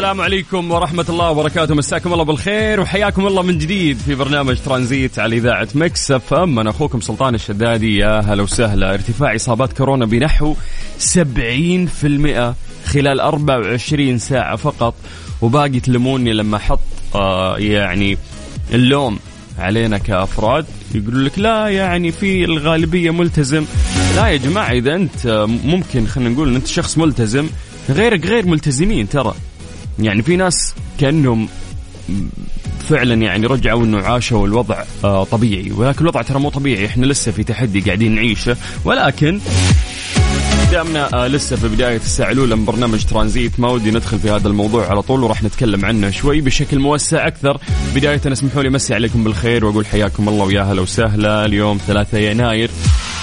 السلام عليكم ورحمة الله وبركاته. مساكم الله بالخير وحياكم الله من جديد في برنامج ترانزيت على إذاعة Mix FM. أنا أخوكم سلطان الشدادي. يا هلا وسهلا. ارتفاع إصابات كورونا بنحو 70% خلال 24 ساعة فقط. وباقي تلموني لما أحط آه يعني اللوم علينا كأفراد. يقولوا لك لا يعني في الغالبية ملتزم. لا يا جماعة إذا أنت ممكن خلينا نقول أنت شخص ملتزم غيرك غير ملتزمين ترى. يعني في ناس كأنهم فعلا يعني رجعوا إنه عاشوا الوضع آه طبيعي. ولكن الوضع ترى مو طبيعي. إحنا لسه في تحدي قاعدين نعيشه. ولكن دامنا آه لسه في بداية الساعة الأولى من برنامج ترانزيت ما ودي ندخل في هذا الموضوع على طول وراح نتكلم عنه شوي بشكل موسع أكثر. بداية اسمحوا لي مسي عليكم بالخير وأقول حياكم الله ويا هلا وسهلا. اليوم 3 يناير.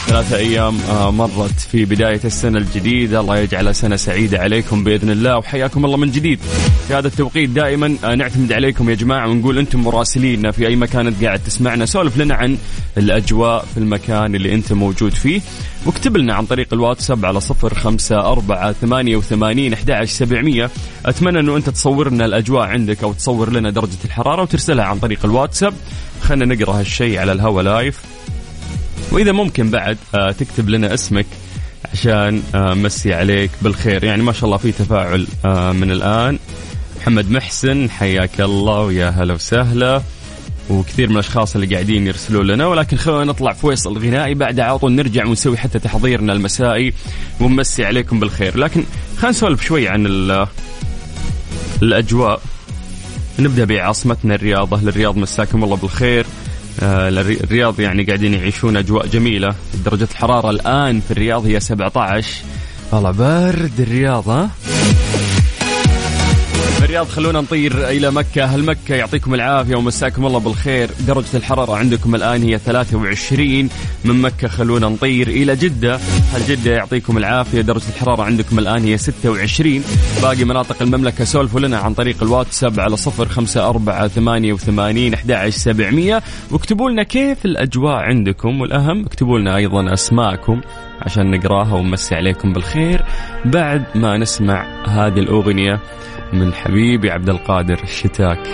ثلاثة أيام آه، مرت في بداية السنة الجديدة. الله يجعلها سنة سعيدة عليكم بإذن الله وحياكم الله من جديد. في هذا التوقيت دائما آه، نعتمد عليكم يا جماعة ونقول أنتم مراسلين في أي مكان أنت قاعد تسمعنا. سولف لنا عن الأجواء في المكان اللي أنت موجود فيه. واكتب لنا عن طريق الواتساب على صفر خمسة أربعة ثمانية وثمانين أحد سبعمية. أتمنى أنه أنت تصور لنا الأجواء عندك أو تصور لنا درجة الحرارة وترسلها عن طريق الواتساب. خلينا نقرأ هالشيء على الهوا لايف وإذا ممكن بعد آه، تكتب لنا اسمك عشان آه، مسي عليك بالخير. يعني ما شاء الله في تفاعل آه، من الآن. محمد محسن حياك الله ويا هلا وسهلا. وكثير من الأشخاص اللي قاعدين يرسلون لنا. ولكن خلونا نطلع فيصل الغنائي. بعد على طول نرجع ونسوي حتى تحضيرنا المسائي ونمسي عليكم بالخير. لكن خلينا نسولف شوي عن الأجواء. نبدأ بعاصمتنا الرياض أهل الرياض مساكم الله بالخير؟ الرياض يعني قاعدين يعيشون أجواء جميلة. درجة الحرارة الآن في الرياض هي 17 والله برد الرياض ها؟ الرياض خلونا نطير إلى مكة. أهل مكة يعطيكم العافية ومساكم الله بالخير. درجة الحرارة عندكم الآن هي 23 من مكة خلونا نطير إلى جدة. أهل جدة يعطيكم العافية. درجة الحرارة عندكم الآن هي 26 باقي مناطق المملكة سولفوا لنا عن طريق الواتساب على 05488 11700 واكتبوا لنا كيف الأجواء عندكم. والأهم اكتبوا لنا أيضا أسماءكم عشان نقراها ونمسي عليكم بالخير. بعد ما نسمع هذه الأغنية من حبيبي عبد القادر شتاك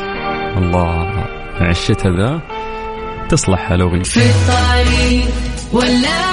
الله مع الشتاء ذا تصلح هالأغنية في الطريق ولا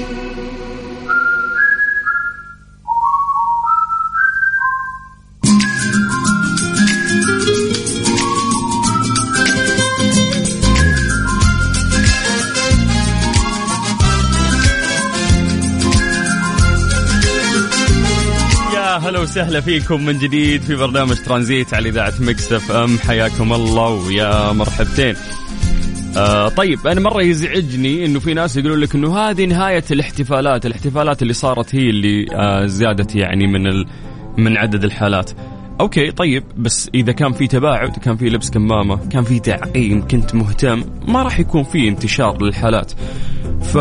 وسهلا فيكم من جديد في برنامج ترانزيت على إذاعة Mix FM حياكم الله ويا مرحبتين. آه طيب أنا مرة يزعجني إنه في ناس يقولون لك إنه هذه نهاية الاحتفالات، الاحتفالات اللي صارت هي اللي آه زادت يعني من ال من عدد الحالات. أوكي طيب بس إذا كان في تباعد كان في لبس كمامة كان في تعقيم كنت مهتم ما راح يكون في انتشار للحالات ف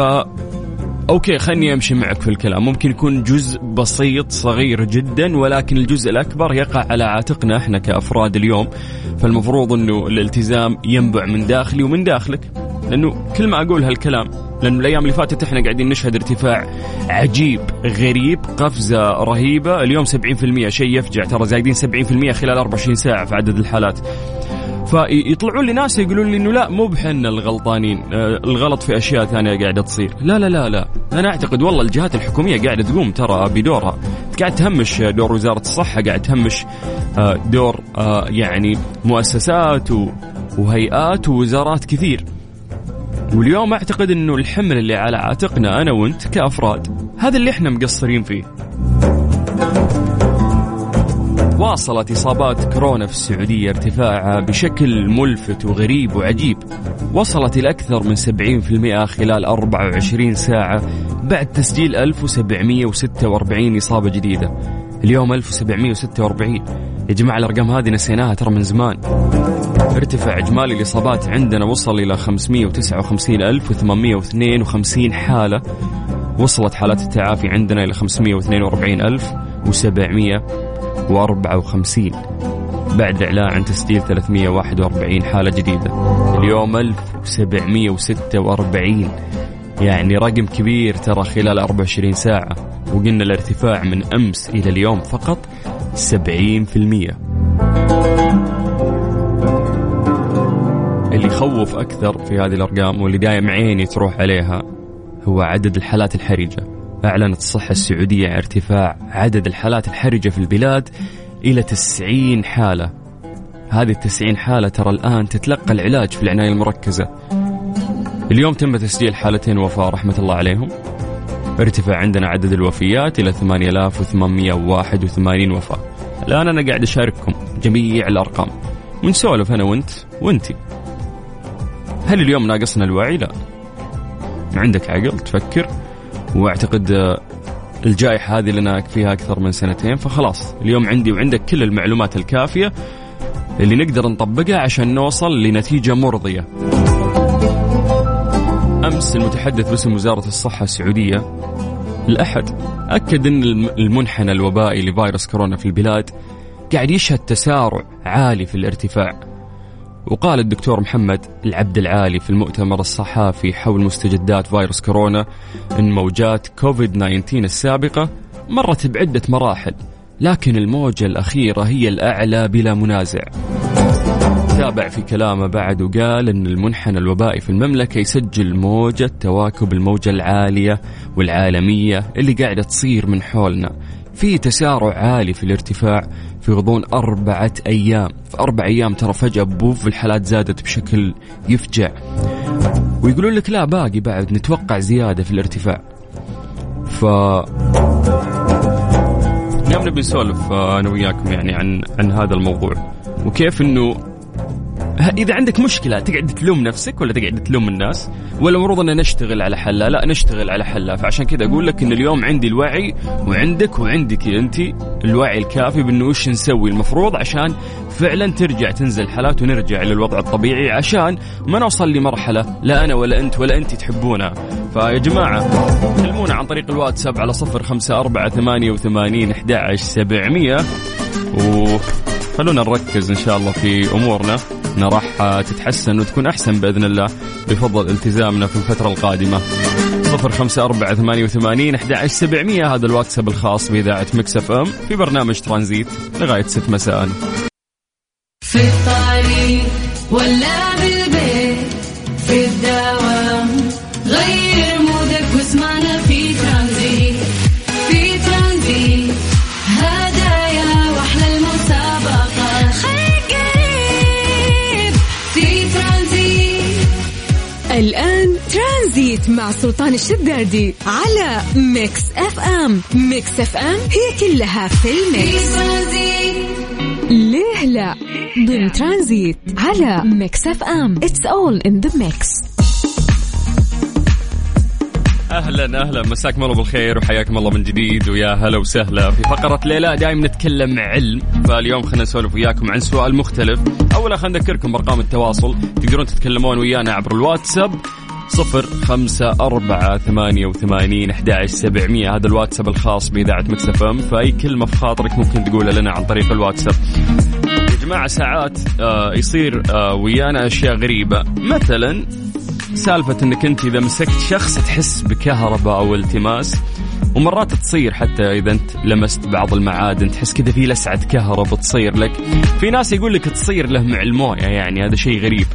أوكي خلني أمشي معك في الكلام. ممكن يكون جزء بسيط صغير جدا ولكن الجزء الأكبر يقع على عاتقنا إحنا كأفراد اليوم. فالمفروض إنه الالتزام ينبع من داخلي ومن داخلك. لأنه كل ما أقول هالكلام لأنه الأيام اللي فاتت إحنا قاعدين نشهد ارتفاع عجيب غريب قفزة رهيبة. اليوم 70% شيء يفجع. ترى زايدين 70% خلال 24 ساعة في عدد الحالات. فيطلعون لي ناس يقولون لي إنه لا مو بحنا الغلطانين. آه، الغلط في أشياء ثانية قاعدة تصير. لا لا لا لا. أنا أعتقد والله الجهات الحكومية قاعدة تقوم ترى بدورها قاعد تهمش دور وزارة الصحة قاعد تهمش آه، دور آه، يعني مؤسسات وهيئات ووزارات كثير. واليوم أعتقد إنه الحمل اللي على عاتقنا أنا وأنت كأفراد هذا اللي إحنا مقصرين فيه. واصلت إصابات كورونا في السعودية ارتفاعها بشكل ملفت وغريب وعجيب. وصلت إلى أكثر من 70% خلال 24 ساعة بعد تسجيل 1746 إصابة جديدة. اليوم 1746 يا جماعة الأرقام هذه نسيناها ترى من زمان. ارتفع إجمالي الإصابات عندنا وصل إلى 559852 حالة. وصلت حالات التعافي عندنا إلى 542754 بعد الإعلان عن تسجيل 341 حالة جديدة. اليوم 1746 يعني رقم كبير ترى خلال 24 ساعة. وقلنا الارتفاع من أمس إلى اليوم فقط 70% اللي يخوف أكثر في هذه الأرقام واللي دايم عيني تروح عليها هو عدد الحالات الحرجة. أعلنت الصحة السعودية عن ارتفاع عدد الحالات الحرجة في البلاد إلى 90 حالة. هذه التسعين حالة ترى الآن تتلقى العلاج في العناية المركزة. اليوم تم تسجيل حالتين وفاة رحمة الله عليهم. ارتفع عندنا عدد الوفيات إلى 8881 وفاة. الآن أنا قاعد أشارككم جميع الأرقام. ونسولف أنا وأنت وأنتي هل اليوم ناقصنا الوعي؟ لا. عندك عقل؟ تفكر؟ واعتقد آه، الجائحة هذه لنا فيها أكثر من سنتين فخلاص اليوم عندي وعندك كل المعلومات الكافية اللي نقدر نطبقها عشان نوصل لنتيجة مرضية. أمس المتحدث باسم وزارة الصحة السعودية الأحد أكد أن المنحنى الوبائي لفيروس كورونا في البلاد قاعد يشهد تسارع عالي في الارتفاع. وقال الدكتور محمد العبد العالي في المؤتمر الصحافي حول مستجدات فيروس كورونا أن موجات كوفيد 19 السابقة مرت بعدة مراحل لكن الموجة الأخيرة هي الأعلى بلا منازع. تابع في كلامه بعد وقال أن المنحنى الوبائي في المملكة يسجل موجة تواكب الموجة العالية والعالمية اللي قاعدة تصير من حولنا. في تسارع عالي في الارتفاع في غضون أربعة أيام. في أربع أيام ترى فجأة بوف الحالات زادت بشكل يفجع. ويقولون لك لا باقي بعد نتوقع زيادة في الارتفاع. ف اليوم نبي نسولف آه، أنا وياكم يعني عن عن هذا الموضوع. وكيف إنه إذا عندك مشكلة تقعد تلوم نفسك ولا تقعد تلوم الناس؟ ولا المفروض إن نشتغل على حلها لا نشتغل على حلها فعشان كذا أقول لك إن اليوم عندي الوعي وعندك وعندك أنت الوعي الكافي بإنه وش نسوي؟ المفروض عشان فعلا ترجع تنزل حالات ونرجع للوضع الطبيعي عشان ما نوصل لمرحلة لا أنا ولا أنت ولا أنت تحبونها فيا جماعة كلمونا عن طريق الواتساب على صفر خمسة أربعة ثمانية وثمانين أحد سبعمية. وخلونا نركز إن شاء الله في أمورنا. انها راح تتحسن وتكون أحسن بإذن الله بفضل التزامنا في الفترة القادمة. صفر خمسة أربعة ثمانية وثمانين أحد سبعمية هذا الواتساب الخاص بإذاعة مكسف أم في برنامج ترانزيت لغاية ست مساء في الطريق ولا بالبيت ترانزيت مع سلطان الشدادي على Mix FM. Mix FM هي كلها في ال mix. ليه لا؟ ضمن ترانزيت على Mix FM. It's all in the mix أهلا أهلا. مساكم الله بالخير وحياكم الله من جديد ويا هلا وسهلا. في فقرة ليه لا دائما نتكلم علم فاليوم خلينا نسولف وياكم عن سؤال مختلف. اولا خلينا نذكركم بأرقام التواصل. تقدرون تتكلمون ويانا عبر الواتساب صفر خمسة أربعة ثمانية وثمانين أحد سبعمية. هذا الواتساب الخاص بإذاعة Mix FM. فأي كلمة في خاطرك ممكن تقولها لنا عن طريق الواتساب. يا جماعة ساعات آه يصير آه ويانا أشياء غريبة. مثلا سالفة إنك أنت إذا مسكت شخص تحس بكهرباء أو التماس ومرات تصير حتى إذا أنت لمست بعض المعادن تحس كذا في لسعة كهرباء تصير لك. في ناس يقول لك تصير له مع الموية يعني هذا شيء غريب.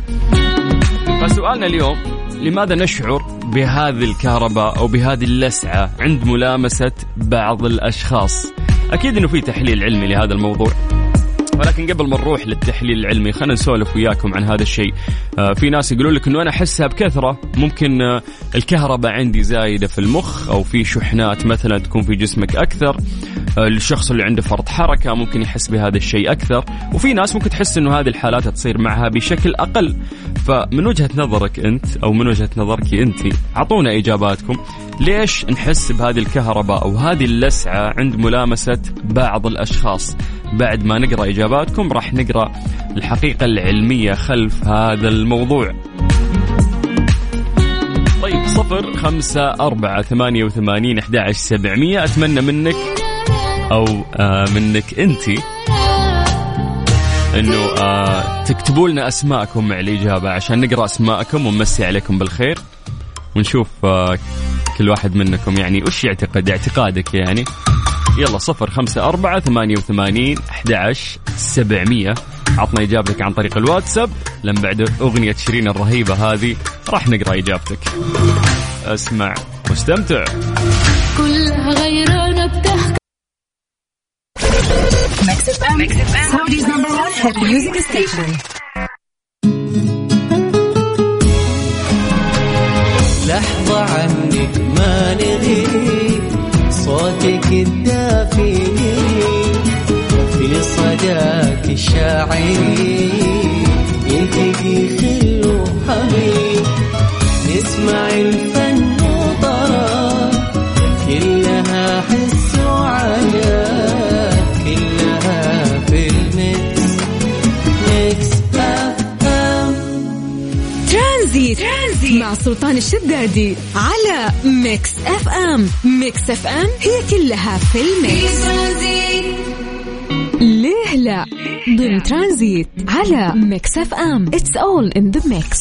فسؤالنا اليوم لماذا نشعر بهذه الكهرباء أو بهذه اللسعة عند ملامسة بعض الأشخاص؟ أكيد إنه في تحليل علمي لهذا الموضوع. ولكن قبل ما نروح للتحليل العلمي خلينا نسولف وياكم عن هذا الشيء. آه في ناس يقولون لك إنه أنا أحسها بكثرة. ممكن آه الكهرباء عندي زايدة في المخ أو في شحنات مثلا تكون في جسمك أكثر. الشخص اللي عنده فرط حركة ممكن يحس بهذا الشيء أكثر. وفي ناس ممكن تحس أنه هذه الحالات تصير معها بشكل أقل. فمن وجهة نظرك أنت أو من وجهة نظرك أنت أعطونا إجاباتكم. ليش نحس بهذه الكهرباء أو هذه اللسعة عند ملامسة بعض الأشخاص؟ بعد ما نقرأ إجاباتكم راح نقرأ الحقيقة العلمية خلف هذا الموضوع. طيب صفر خمسة أربعة ثمانية وثمانين أحد سبعمية. أتمنى منك أو آه منك أنت إنه آه تكتبوا لنا أسماءكم مع الإجابة عشان نقرأ أسماءكم ونمسي عليكم بالخير ونشوف آه كل واحد منكم يعني وش يعتقد اعتقادك يعني. يلا صفر خمسة أربعة ثمانية وثمانين أحد سبعمية. عطنا إجابتك عن طريق الواتساب. لما بعد أغنية شيرين الرهيبة هذه راح نقرأ إجابتك. أسمع واستمتع كلها غيرانة بتحكي Saudi's number one hit music station. سلطان الشدادي على Mix FM. Mix FM هي كلها في ال mix. ليه لا؟ ضمن ترانزيت على Mix FM. It's all in the mix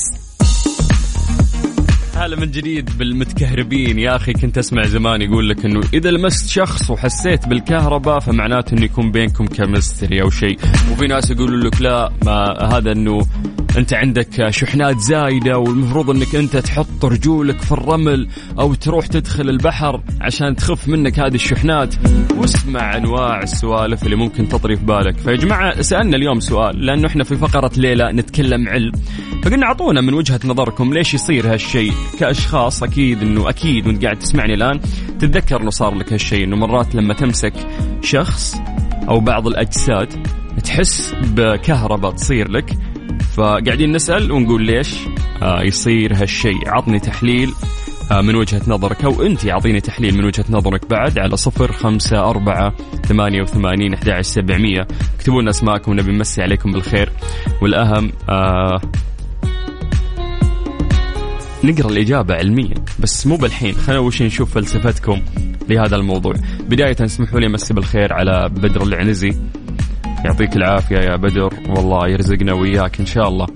هلا من جديد بالمتكهربين. يا أخي كنت أسمع زمان يقول لك إنه إذا لمست شخص وحسيت بالكهرباء فمعناته إنه يكون بينكم chemistry أو شيء. وفي ناس يقولوا لك لا ما هذا إنه انت عندك شحنات زايدة والمفروض انك انت تحط رجولك في الرمل أو تروح تدخل البحر عشان تخف منك هذه الشحنات. واسمع انواع السوالف اللي ممكن تطري في بالك. فيا جماعة سألنا اليوم سؤال لأنه إحنا في فقرة ليلة نتكلم علم. فقلنا اعطونا من وجهة نظركم ليش يصير هالشيء. كأشخاص أكيد إنه أكيد وأنت قاعد تسمعني الآن تتذكر إنه صار لك هالشيء إنه مرات لما تمسك شخص أو بعض الأجساد تحس بكهرباء تصير لك. فقاعدين نسأل ونقول ليش آه يصير هالشيء؟ عطني تحليل آه، من وجهة نظرك أو أنت أعطيني تحليل من وجهة نظرك بعد على صفر خمسة أربعة ثمانية وثمانين أحد سبعمية. اكتبوا لنا أسماءكم ونبي نمسي عليكم بالخير. والأهم آه نقرأ الإجابة علميا بس مو بالحين. خلينا شيء نشوف فلسفتكم لهذا الموضوع. بداية اسمحوا لي أمسي بالخير على بدر العنزي. يعطيك العافية يا بدر. والله يرزقنا وياك إن شاء الله.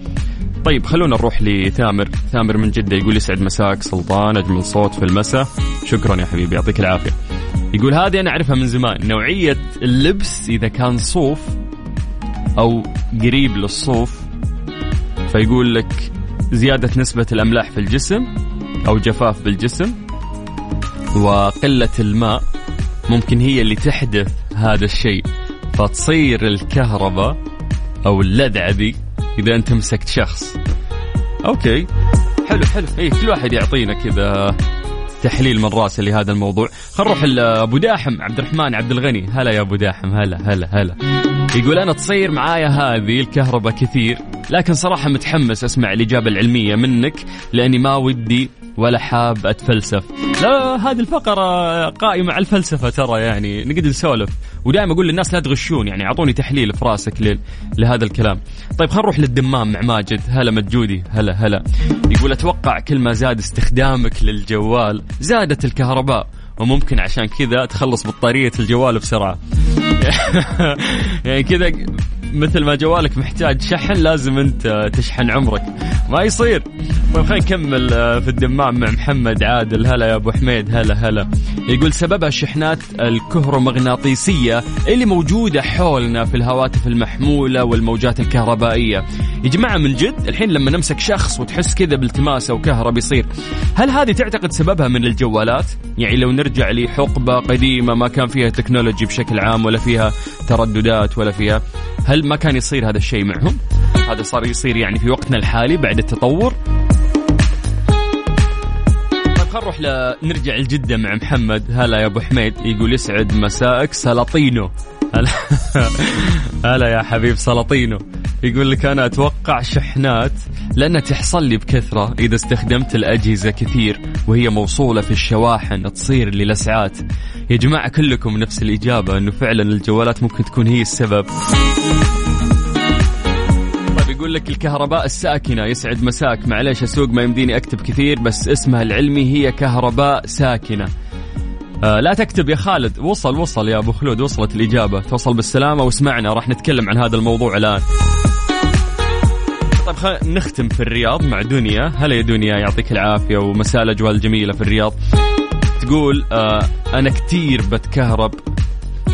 طيب خلونا نروح لثامر ثامر من جدة يقول يسعد مساك سلطان أجمل صوت في المساء. شكرا يا حبيبي يعطيك العافية. يقول هذه أنا أعرفها من زمان نوعية اللبس إذا كان صوف أو قريب للصوف. فيقول لك زيادة نسبة الأملاح في الجسم أو جفاف بالجسم وقلة الماء ممكن هي اللي تحدث هذا الشيء. فتصير الكهرباء أو اللذعة ذي إذا أنت مسكت شخص. أوكي. حلو حلو. إيه كل واحد يعطينا كذا تحليل من راسه لهذا الموضوع. خلينا نروح لأبو داحم عبد الرحمن عبد الغني. هلا يا أبو داحم هلا هلا هلا. يقول أنا تصير معايا هذه الكهرباء كثير لكن صراحة متحمس أسمع الإجابة العلمية منك لأني ما ودي ولا حاب أتفلسف. لا هذه الفقرة قائمة على الفلسفة ترى يعني نقعد نسولف. ودائما أقول للناس لا تغشون يعني أعطوني تحليل في رأسك لهذا الكلام. طيب خلينا نروح للدمام مع ماجد. هلا مجودي هلا هلا. يقول أتوقع كل ما زاد استخدامك للجوال زادت الكهرباء. وممكن عشان كذا تخلص بطارية الجوال بسرعة. يعني كذا مثل ما جوالك محتاج شحن لازم أنت تشحن عمرك. ما يصير. طيب خلينا نكمل آه، في الدمام مع محمد عادل. هلا يا أبو حميد هلا هلا. يقول سببها الشحنات الكهرومغناطيسية اللي موجودة حولنا في الهواتف المحمولة والموجات الكهربائية. يا جماعة من جد؟ الحين لما نمسك شخص وتحس كذا بالتماس أو كهرب يصير. هل هذه تعتقد سببها من الجوالات؟ يعني لو نرجع لحقبة قديمة ما كان فيها تكنولوجي بشكل عام ولا فيها ترددات ولا فيها هل ما كان يصير هذا الشيء معهم؟ هذا صار يصير يعني في وقتنا الحالي بعد التطور. طيب خل نروح ل... نرجع لجدة مع محمد. هلا يا أبو حميد. يقول يسعد مسائك سلاطينو. هلا. هلا يا حبيب سلاطينو. يقول لك أنا أتوقع شحنات لأنها تحصل لي بكثرة إذا استخدمت الأجهزة كثير وهي موصولة في الشواحن تصير لي لسعات يا جماعة كلكم نفس الإجابة إنه فعلا الجوالات ممكن تكون هي السبب. طيب يقول لك الكهرباء الساكنة. يسعد مساك. معليش أسوق ما يمديني أكتب كثير بس اسمها العلمي هي كهرباء ساكنة. آه لا تكتب يا خالد. وصل وصل يا أبو خلود وصلت الإجابة. توصل بالسلامة واسمعنا راح نتكلم عن هذا الموضوع الآن. طيب خلينا نختم في الرياض مع دنيا. هلا يا دنيا يعطيك العافية ومساء الأجواء الجميلة في الرياض. تقول آه أنا كتير بتكهرب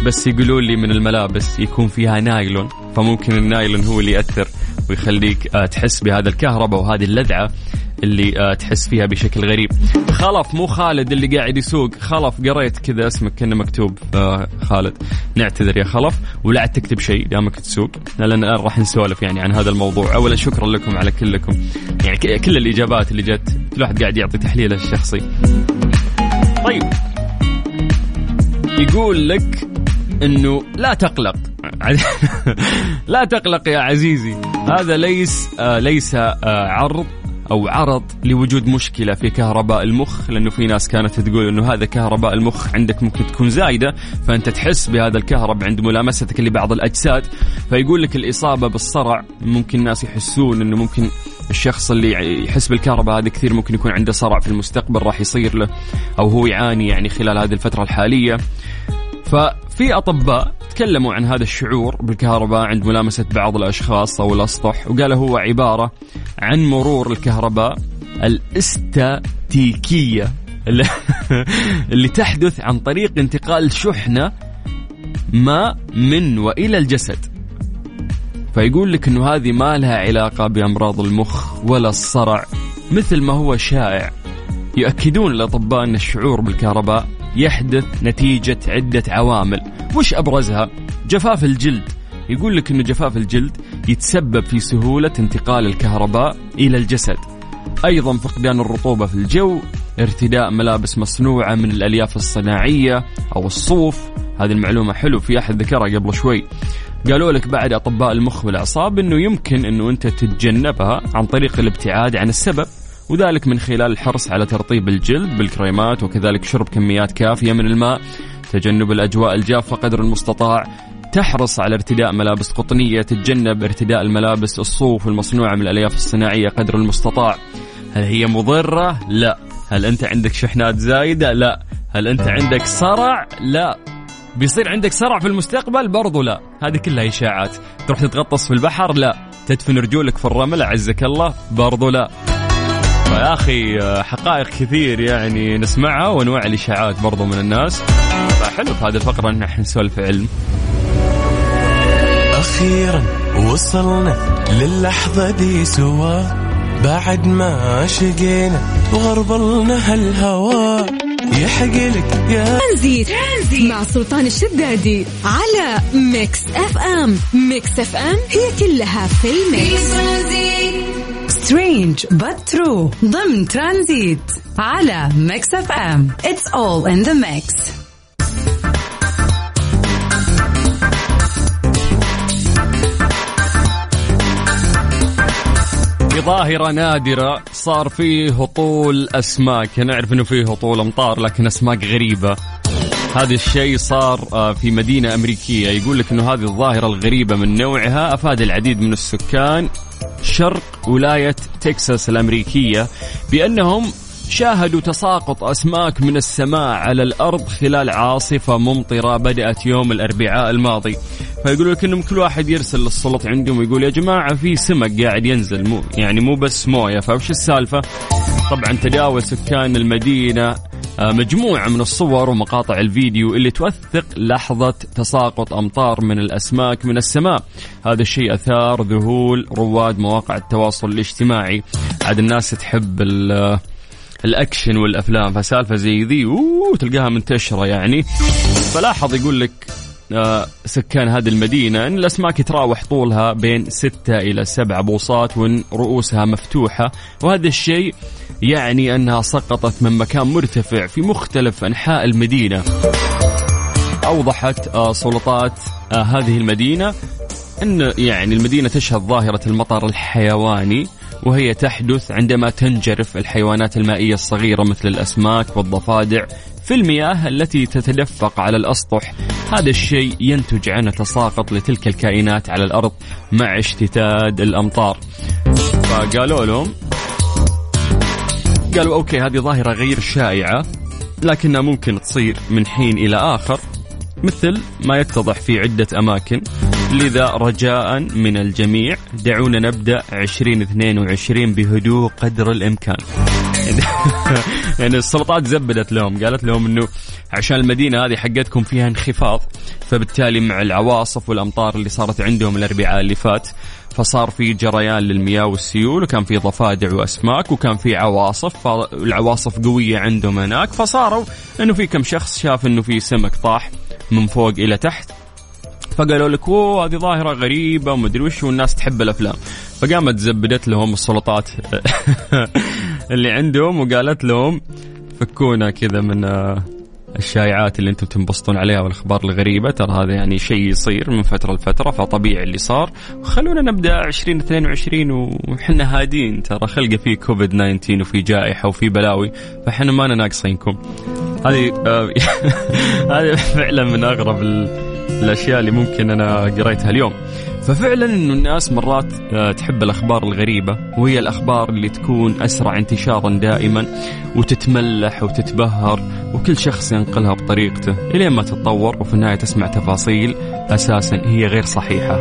بس يقولوا لي من الملابس يكون فيها نايلون فممكن النايلون هو اللي يأثر ويخليك آه تحس بهذا الكهرباء وهذه اللذعة. اللي آه تحس فيها بشكل غريب. خلف مو خالد اللي قاعد يسوق. خلف قريت كذا اسمك كأنه مكتوب آه خالد. نعتذر يا خلف ولا عاد تكتب شيء دامك تسوق. لأن راح نسولف يعني عن هذا الموضوع. اولا شكرا لكم على كلكم. يعني كل الإجابات اللي جت كل واحد قاعد يعطي تحليله الشخصي. طيب. يقول لك إنه لا تقلق. لا تقلق يا عزيزي. هذا ليس آه ليس آه عرض أو عرض لوجود مشكلة في كهرباء المخ لأنه في ناس كانت تقول إنه هذا كهرباء المخ عندك ممكن تكون زايدة فأنت تحس بهذا الكهرب عند ملامستك لبعض الأجساد. فيقول لك الإصابة بالصرع ممكن الناس يحسون إنه ممكن الشخص اللي يحس بالكهرباء هذا كثير ممكن يكون عنده صرع في المستقبل راح يصير له أو هو يعاني يعني خلال هذه الفترة الحالية. ففي أطباء تكلموا عن هذا الشعور بالكهرباء عند ملامسة بعض الأشخاص أو الأسطح وقال هو عبارة عن مرور الكهرباء الأستاتيكية اللي تحدث عن طريق انتقال شحنة ما من وإلى الجسد. فيقول لك إنه هذه ما لها علاقة بأمراض المخ ولا الصرع مثل ما هو شائع. يؤكدون الأطباء إن الشعور بالكهرباء يحدث نتيجة عدة عوامل. وش أبرزها؟ جفاف الجلد. يقول لك أن جفاف الجلد يتسبب في سهولة انتقال الكهرباء إلى الجسد. أيضا فقدان الرطوبة في الجو ارتداء ملابس مصنوعة من الألياف الصناعية أو الصوف. هذه المعلومة حلو في أحد ذكرها قبل شوي. قالوا لك بعد أطباء المخ والأعصاب أنه يمكن أنه أنت تتجنبها عن طريق الابتعاد عن السبب. وذلك من خلال الحرص على ترطيب الجلد بالكريمات وكذلك شرب كميات كافية من الماء تجنب الأجواء الجافة قدر المستطاع تحرص على ارتداء ملابس قطنية تتجنب ارتداء الملابس الصوف المصنوعة من الألياف الصناعية قدر المستطاع. هل هي مضرة؟ لا. هل أنت عندك شحنات زايدة؟ لا. هل أنت عندك صرع؟ لا. بيصير عندك صرع في المستقبل؟ برضو لا. هذه كلها إشاعات. تروح تتغطس في البحر؟ لا. تدفن رجولك في الرمل؟ أعزك الله. برضو لا. فيا أخي حقائق كثير يعني نسمعها وانواع الإشاعات برضو من الناس. فحلو في هذه الفقرة إن إحنا نسولف علم. أخيرا وصلنا للحظة دي سوا. بعد ما شقينا وغربلنا هالهوى يحق لك يا ترانزيت مع سلطان الشدادي على Mix FM. Mix FM هي كلها في ال mix. Strange but true. ضمن ترانزيت على Mix FM. All in the mix. في ظاهرة نادرة صار فيه هطول أسماك. نعرف أنه فيه هطول أمطار لكن أسماك غريبة. هذا الشيء صار آه، في مدينة أمريكية. يقول لك أنه هذه الظاهرة الغريبة من نوعها أفاد العديد من السكان. شرق ولاية تكساس الأمريكية بأنهم شاهدوا تساقط أسماك من السماء على الأرض خلال عاصفة ممطرة بدأت يوم الأربعاء الماضي. فيقولوا لك إنهم كل واحد يرسل للسلطة عندهم ويقول يا جماعة في سمك قاعد ينزل مو يعني مو بس موية. فوش السالفة؟ طبعا تداول سكان المدينة مجموعة من الصور ومقاطع الفيديو اللي توثق لحظة تساقط أمطار من الأسماك من السماء. هذا الشيء أثار ذهول رواد مواقع التواصل الاجتماعي. عاد الناس تحب الأكشن والأفلام. فسالفة زي ذي تلقاها منتشرة يعني. فلاحظ يقول لك آه، سكان هذه المدينة. أن الأسماك يتراوح طولها بين 6 إلى 7 بوصات وأن رؤوسها مفتوحة. وهذا الشيء يعني أنها سقطت من مكان مرتفع في مختلف أنحاء المدينة. أوضحت آه، سلطات آه، هذه المدينة. أن يعني المدينة تشهد ظاهرة المطر الحيواني. وهي تحدث عندما تنجرف الحيوانات المائية الصغيرة مثل الأسماك والضفادع في المياه التي تتدفق على الأسطح. هذا الشيء ينتج عنه تساقط لتلك الكائنات على الأرض مع اشتتاد الأمطار. فقالوا لهم قالوا أوكي هذه ظاهرة غير شائعة لكنها ممكن تصير من حين إلى آخر مثل ما يتضح في عدة أماكن. لذا رجاء من الجميع. دعونا نبدأ 2022 بهدوء قدر الإمكان. يعني السلطات زبدت لهم. قالت لهم إنه عشان المدينة هذه حقتكم فيها انخفاض فبالتالي مع العواصف والأمطار اللي صارت عندهم الأربعاء اللي فات فصار في جريان للمياه والسيول وكان في ضفادع وأسماك وكان في عواصف فالعواصف قوية عندهم هناك فصاروا إنه في كم شخص شاف إنه في سمك طاح من فوق إلى تحت فقالوا لك أوه هذه ظاهرة غريبة ومدري وش والناس تحب الأفلام. فقامت زبدت لهم السلطات اللي عندهم وقالت لهم فكونا كذا من آه، الشائعات اللي أنتم تنبسطون عليها والأخبار الغريبة. ترى هذا يعني شيء يصير من فترة لفترة فطبيعي اللي صار. وخلونا نبدأ 2022 وحنا هادين. ترى خلقه في كوفيد 19 وفي جائحة وفي بلاوي فاحنا ما ناقصينكم هذه آه، هذه فعلا من أغرب الأشياء اللي ممكن أنا قريتها اليوم ففعلا إنه الناس مرات آه، تحب الأخبار الغريبة وهي الأخبار اللي تكون أسرع انتشارا دائما وتتملح وتتبهر وكل شخص ينقلها بطريقته الين ما تتطور وفي النهاية تسمع تفاصيل أساسا هي غير صحيحة.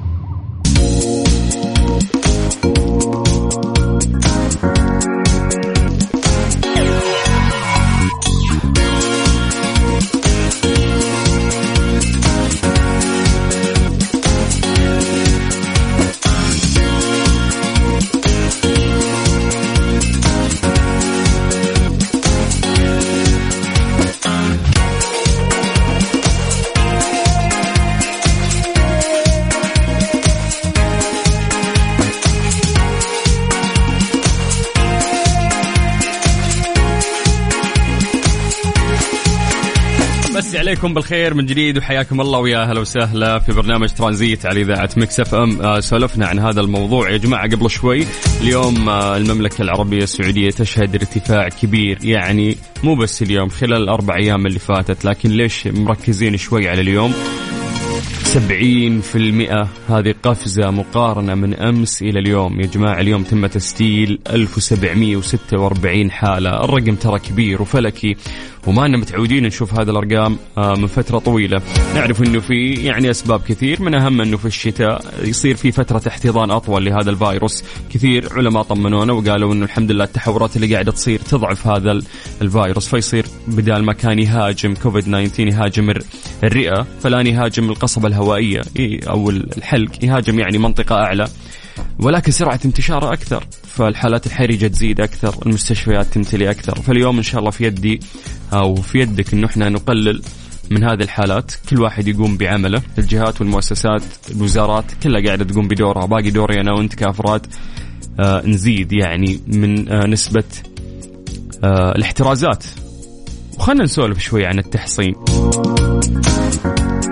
عليكم بالخير من جديد وحياكم الله ويا أهلا وسهلا في برنامج ترانزيت على إذاعة Mix FM. آه سولفنا عن هذا الموضوع يا جماعة قبل شوي. اليوم آه المملكة العربية السعودية تشهد ارتفاع كبير يعني مو بس اليوم خلال الأربع أيام اللي فاتت لكن ليش مركزين شوي على اليوم؟ 70% هذه قفزة مقارنة من أمس إلى اليوم. يا جماعة اليوم تم تسجيل 1746 حالة. الرقم ترى كبير وفلكي وما أننا متعودين نشوف هذه الأرقام آه، من فترة طويلة. نعرف أنه في يعني أسباب كثير من أهم أنه في الشتاء يصير في فترة احتضان أطول لهذا الفيروس. كثير علماء طمنونا وقالوا أنه الحمد لله التحورات اللي قاعدة تصير تضعف هذا الفيروس فيصير بدال ما كان يهاجم كوفيد 19 يهاجم الرئة فالآن يهاجم القصبة الهوائية. أو الحلق. يهاجم يعني منطقة أعلى. ولكن سرعة انتشاره أكثر فالحالات الحرجة تزيد أكثر المستشفيات تمتلي أكثر. فاليوم إن شاء الله في يدي أو في يدك أنه إحنا نقلل من هذه الحالات. كل واحد يقوم بعمله. الجهات والمؤسسات الوزارات كلها قاعدة تقوم بدورها. باقي دوري أنا وأنت كأفراد آه نزيد يعني من آه نسبة آه الاحترازات. وخلنا نسولف شوي عن التحصين.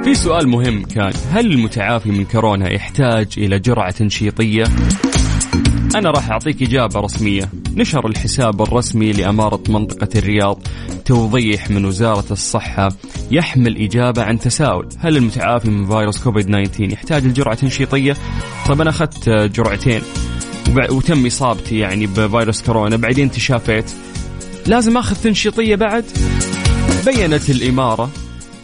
في سؤال مهم كان هل المتعافي من كورونا يحتاج إلى جرعة تنشيطية؟ أنا راح أعطيك إجابة رسمية. نشر الحساب الرسمي لأمارة منطقة الرياض توضيح من وزارة الصحة يحمل إجابة عن تساؤل. هل المتعافي من فيروس كوفيد 19 يحتاج الجرعة تنشيطية؟ طيب أنا أخذت جرعتين وتم إصابتي يعني بفيروس كورونا. بعدين تشافيت. لازم أخذ تنشيطية بعد؟ بينت الإمارة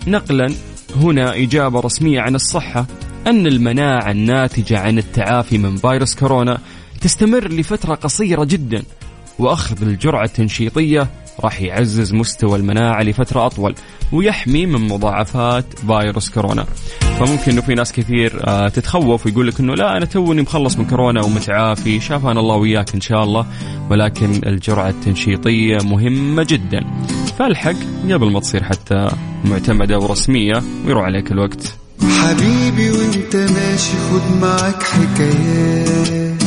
نقلا هنا إجابة رسمية عن الصحة أن المناعة الناتجة عن التعافي من فيروس كورونا تستمر لفترة قصيرة جدا وأخذ الجرعة التنشيطية راح يعزز مستوى المناعة لفترة أطول ويحمي من مضاعفات فيروس كورونا. فممكن إنه في ناس كثير آه، تتخوف ويقول لك إنه لا أنا توني مخلص من كورونا ومتعافي شافانا الله وياك إن شاء الله ولكن الجرعة التنشيطية مهمة جدا. فالحق قبل ما تصير حتى معتمدة ورسمية ويروح عليك الوقت. حبيبي وانت ماشي خد معاك حكايات.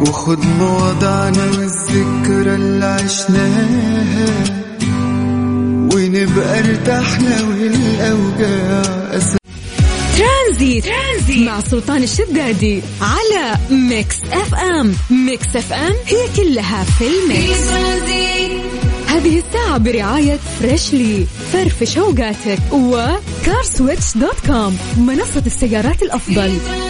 وخد مواضعنا والذكرى اللي عشناها. ونبقى ارتحنا والأوجاع ترانزيت. ترانزيت. مع سلطان الشدادي على Mix FM. Mix FM هي كلها في ال mix. هذه الساعة برعاية Freshly. فرفش أوقاتك و CarSwitch dot com منصة السيارات الأفضل. إيش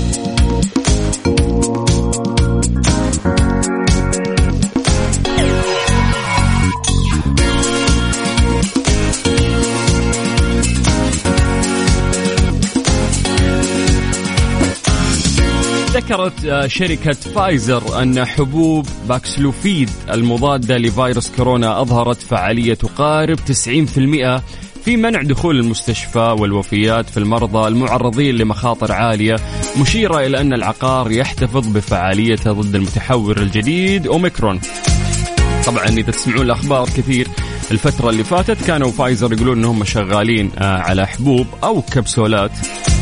ذكرت آه، شركة فايزر أن حبوب باكسلوفيد المضادة لفيروس كورونا أظهرت فعالية تقارب 90% في منع دخول المستشفى والوفيات في المرضى المعرضين لمخاطر عالية مشيرة إلى أن العقار يحتفظ بفعاليته ضد المتحور الجديد أوميكرون. طبعا إذا تسمعون الأخبار كثير الفترة اللي فاتت كانوا فايزر يقولون إنهم شغالين آه، على حبوب أو كبسولات.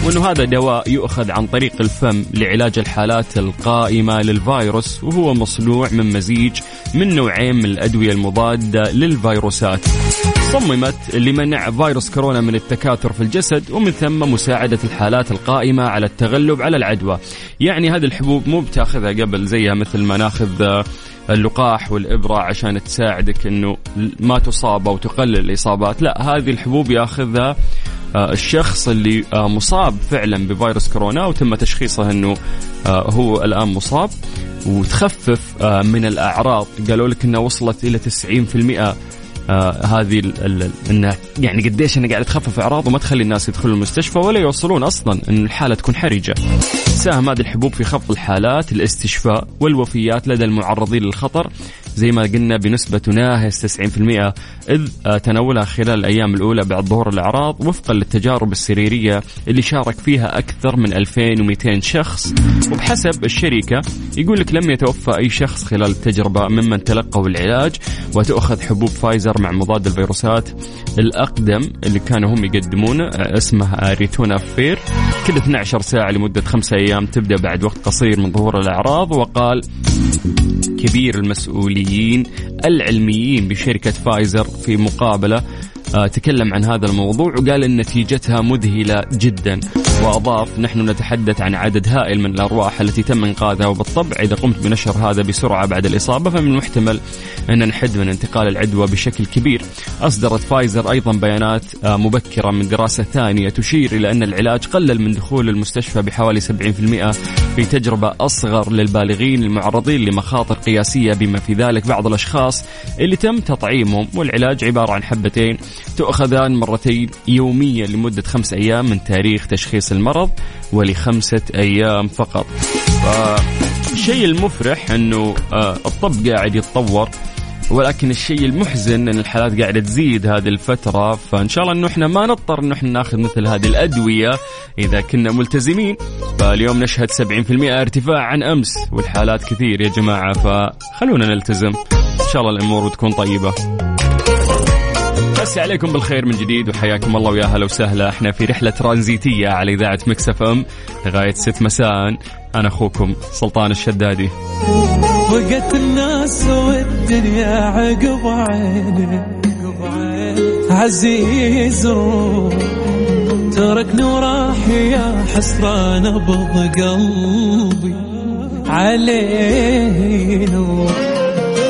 وأنه هذا دواء يؤخذ عن طريق الفم لعلاج الحالات القائمة للفيروس وهو مصنوع من مزيج من نوعين من الأدوية المضادة للفيروسات. صممت لمنع فيروس كورونا من التكاثر في الجسد ومن ثم مساعدة الحالات القائمة على التغلب على العدوى. يعني هذه الحبوب مو بتأخذها قبل زيها مثل ما نأخذ آه، اللقاح والإبرة عشان تساعدك أنه ما تصاب أو تقلل الإصابات لا هذه الحبوب يأخذها الشخص اللي آه، مصاب فعلا بفيروس كورونا وتم تشخيصه أنه آه، هو الآن مصاب وتخفف آه، من الأعراض قالوا لك أنها وصلت إلى 90% آه هذه إنه يعني قديش انها قاعدة تخفف أعراض وما تخلي الناس يدخلوا المستشفى ولا يوصلون أصلا إن الحالة تكون حرجة. تساهم هذه الحبوب في خفض الحالات، الاستشفاء والوفيات لدى المعرضين للخطر زي ما قلنا بنسبة تناهز 90% إذ آه تناولها خلال الأيام الأولى بعد ظهور الاعراض وفقا للتجارب السريرية اللي شارك فيها أكثر من 2200 شخص. وبحسب الشركة يقول لك لم يتوفى أي شخص خلال التجربة ممن تلقوا العلاج وتؤخذ حبوب فايزر مع مضاد الفيروسات الأقدم اللي كانوا هم يقدمونه اسمه ريتونافير. كل 12 ساعة لمدة خمسة أيام تبدأ بعد وقت قصير من ظهور الاعراض وقال كبير المسؤولين العلميين بشركة فايزر في مقابلة آه، تكلم عن هذا الموضوع وقال إن نتيجتها مذهلة جدا. وأضاف نحن نتحدث عن عدد هائل من الأرواح التي تم إنقاذها وبالطبع إذا قمت بنشر هذا بسرعة بعد الإصابة فمن المحتمل أن نحد من انتقال العدوى بشكل كبير. أصدرت فايزر أيضا بيانات آه، مبكرة من دراسة ثانية تشير إلى أن العلاج قلل من دخول المستشفى بحوالي 70% في تجربة أصغر للبالغين المعرضين لمخاطر قياسية بما في ذلك بعض الأشخاص اللي تم تطعيمهم والعلاج عبارة عن حبتين تؤخذان مرتين يوميا لمدة خمس أيام من تاريخ تشخيص المرض ولخمسة أيام فقط. فالشيء المفرح إنه آه، الطب قاعد يتطور ولكن الشيء المحزن إن الحالات قاعدة تزيد هذه الفترة. فإن شاء الله إنه إحنا ما نضطر إنه إحنا ناخذ مثل هذه الأدوية إذا كنا ملتزمين. فاليوم نشهد 70% ارتفاع عن أمس والحالات كثير يا جماعة فخلونا نلتزم. إن شاء الله الأمور تكون طيبة. بس عليكم بالخير من جديد وحياكم الله ويا هلا وسهلا. إحنا في رحلة ترانزيتية على إذاعة Mix FM لغاية 6 مساء. أنا أخوكم سلطان الشدادي. وقت الناس والدنيا عقب عيني. عزيز تركني وراح يا حسرة نبض قلبي. عليه نور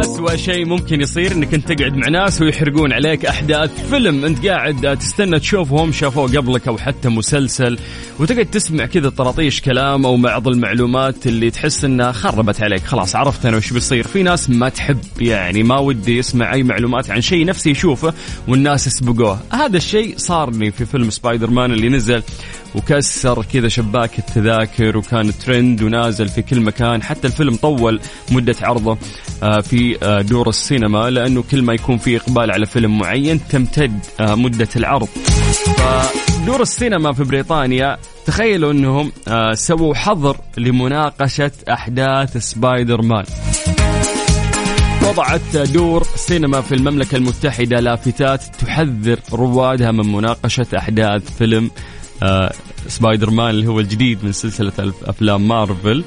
أسوأ شيء ممكن يصير إنك أنت تقعد مع ناس ويحرقون عليك أحداث فيلم. أنت قاعد تستنى تشوفه وهم شافوه قبلك أو حتى مسلسل وتقعد تسمع كذا طراطيش كلام أو بعض المعلومات اللي تحس إنها خربت عليك. خلاص عرفت أنا وش بيصير. في ناس ما تحب يعني ما ودي يسمع أي معلومات عن شيء نفسي يشوفه والناس يسبقوه. هذا الشيء صارني في فيلم سبايدر مان اللي نزل وكسر كذا شباك التذاكر وكان ترند ونازل في كل مكان. حتى الفيلم طول مدة عرضه آه، آه، دور السينما لأنه كل ما يكون في إقبال على فيلم معين تمتد آه، مدة العرض. فدور السينما في بريطانيا تخيلوا أنهم سووا حظر لمناقشة أحداث سبايدر مان وضعت دور سينما في المملكة المتحدة لافتات تحذر روادها من مناقشة أحداث فيلم آه سبايدر مان اللي هو الجديد من سلسلة أفلام مارفل.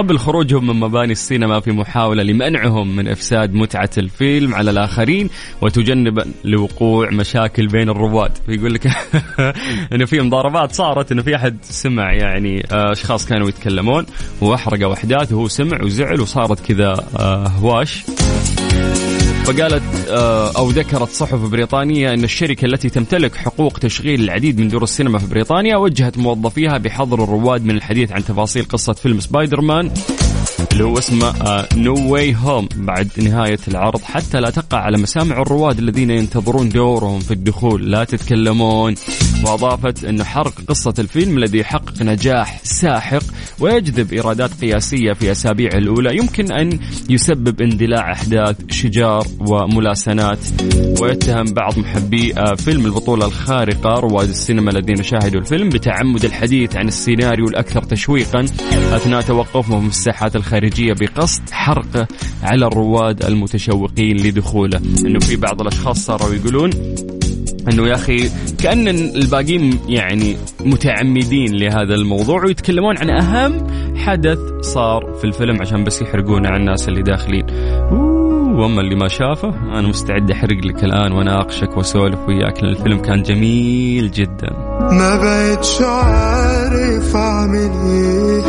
قبل خروجهم من مباني السينما في محاولة لمنعهم من إفساد متعة الفيلم على الآخرين وتجنبا لوقوع مشاكل بين الرواد. فيقول لك إنه في مضاربات صارت إنه في أحد سمع يعني آه، أشخاص كانوا يتكلمون وأحرقوا أحداث وهو سمع وزعل وصارت كذا آه، هواش. فقالت آه، أو ذكرت صحف بريطانية أن الشركة التي تمتلك حقوق تشغيل العديد من دور السينما في بريطانيا وجهت موظفيها بحظر الرواد من الحديث عن تفاصيل قصة فيلم سبايدر مان اللي هو اسمه No Way Home بعد نهاية العرض حتى لا تقع على مسامع الرواد الذين ينتظرون دورهم في الدخول لا تتكلمون. وأضافت أن حرق قصة الفيلم الذي يحقق نجاح ساحق ويجذب إيرادات قياسية في أسابيعه الأولى. يمكن أن يسبب اندلاع أحداث شجار وملاسنات. ويتهم بعض محبي آه، فيلم البطولة الخارقة رواد السينما الذين شاهدوا الفيلم بتعمد الحديث عن السيناريو الأكثر تشويقا أثناء توقفهم في الساحات الخارجية بقصد حرقه على الرواد المتشوقين لدخوله. أنه في بعض الأشخاص صاروا يقولون انه يا أخي كأن الباقيين يعني متعمدين لهذا الموضوع ويتكلمون عن أهم حدث صار في الفيلم عشان بس يحرقونه على الناس اللي داخلين. وأما اللي ما شافه أنا مستعد أحرق لك الآن واناقشك وأسولف وياك لأن الفيلم كان جميل جدا. ما بقتش عارف أعمل إيه